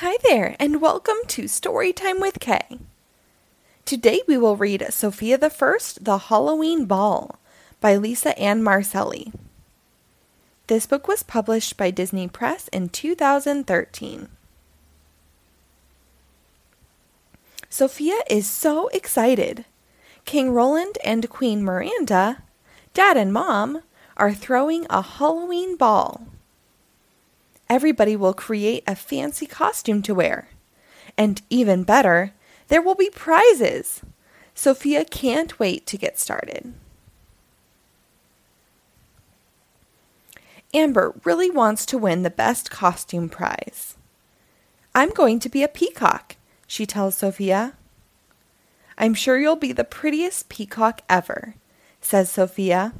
Hi there, and welcome to Storytime with K. Today we will read Sofia the First, The Halloween Ball by Lisa Ann Marsoli. This book was published by Disney Press in 2013. Sofia is so excited. King Roland and Queen Miranda, Dad and Mom, are throwing a Halloween ball everybody will create a fancy costume to wear. And even better, there will be prizes. Sofia can't wait to get started. Amber really wants to win the best costume prize. I'm going to be a peacock, she tells Sofia. I'm sure you'll be the prettiest peacock ever, says Sofia.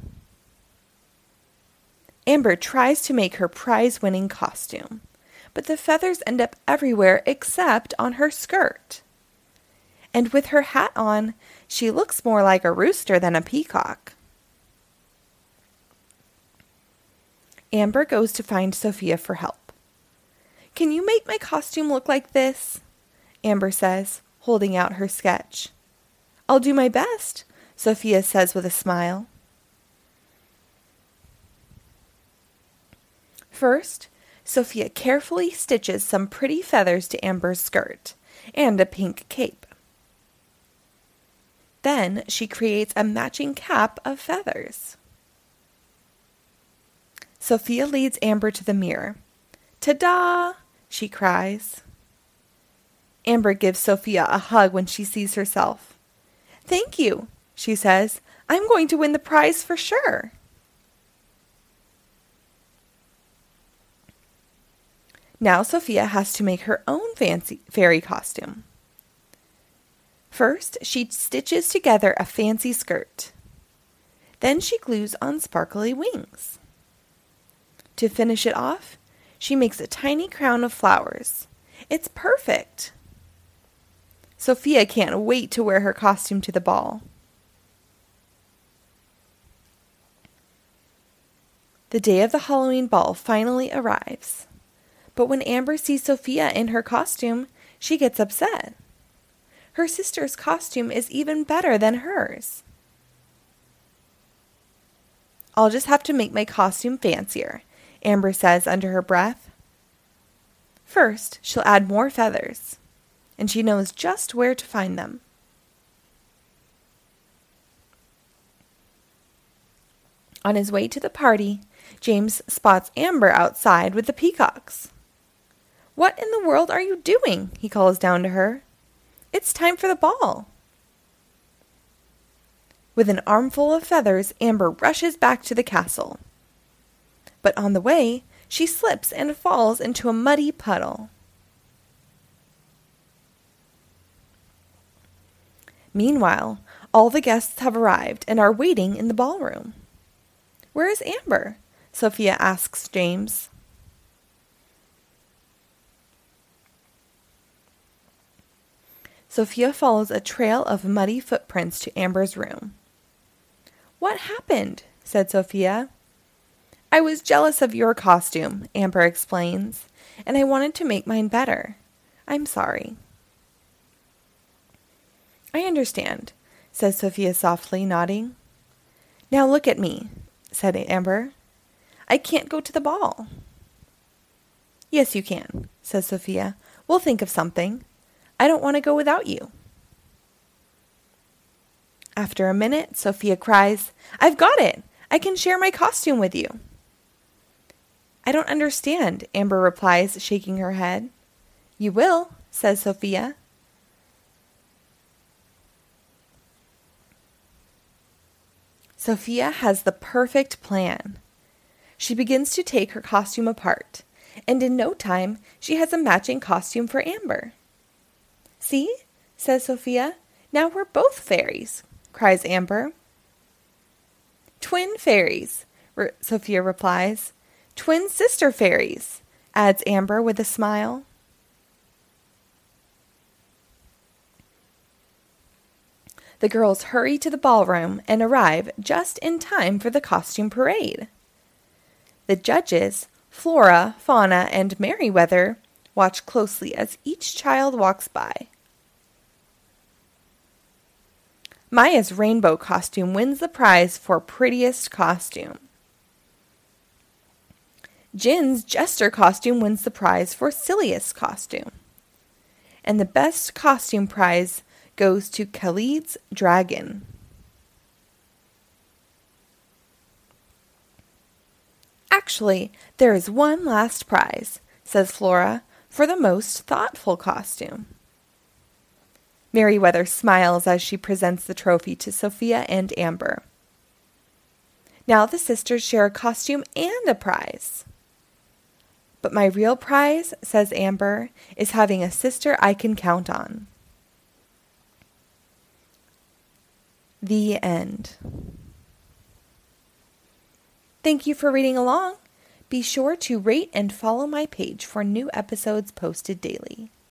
Amber tries to make her prize winning costume, but the feathers end up everywhere except on her skirt. And with her hat on, she looks more like a rooster than a peacock. Amber goes to find Sofia for help. Can you make my costume look like this? Amber says, holding out her sketch. I'll do my best, Sofia says with a smile. First, Sofia carefully stitches some pretty feathers to Amber's skirt and a pink cape. Then she creates a matching cap of feathers. Sofia leads Amber to the mirror. Ta da! she cries. Amber gives Sofia a hug when she sees herself. Thank you, she says. I'm going to win the prize for sure. Now Sofia has to make her own fancy fairy costume. First, she stitches together a fancy skirt. Then she glues on sparkly wings. To finish it off, she makes a tiny crown of flowers. It's perfect. Sofia can't wait to wear her costume to the ball. The day of the Halloween ball finally arrives. But when Amber sees Sofia in her costume, she gets upset. Her sister's costume is even better than hers. I'll just have to make my costume fancier, Amber says under her breath. First, she'll add more feathers, and she knows just where to find them. On his way to the party, James spots Amber outside with the peacocks. What in the world are you doing? he calls down to her. It's time for the ball. With an armful of feathers, Amber rushes back to the castle. But on the way, she slips and falls into a muddy puddle. Meanwhile, all the guests have arrived and are waiting in the ballroom. Where is Amber? Sofia asks James. Sofia follows a trail of muddy footprints to Amber's room. What happened? said Sofia. I was jealous of your costume, Amber explains, and I wanted to make mine better. I'm sorry. I understand, says Sofia softly, nodding. Now look at me, said Amber. I can't go to the ball. Yes, you can, says Sofia. We'll think of something. I don't want to go without you. After a minute, Sofia cries, I've got it! I can share my costume with you. I don't understand, Amber replies, shaking her head. You will, says Sofia. Sofia has the perfect plan. She begins to take her costume apart, and in no time she has a matching costume for Amber. See, says Sofia. Now we're both fairies, cries Amber. Twin fairies, re- Sofia replies. Twin sister fairies, adds Amber with a smile. The girls hurry to the ballroom and arrive just in time for the costume parade. The judges, Flora, Fauna, and Merryweather, watch closely as each child walks by. Maya's rainbow costume wins the prize for prettiest costume. Jin's jester costume wins the prize for silliest costume. And the best costume prize goes to Khalid's dragon. Actually, there is one last prize, says Flora, for the most thoughtful costume. Merryweather smiles as she presents the trophy to Sofia and Amber. Now the sisters share a costume and a prize. But my real prize, says Amber, is having a sister I can count on. The end. Thank you for reading along. Be sure to rate and follow my page for new episodes posted daily.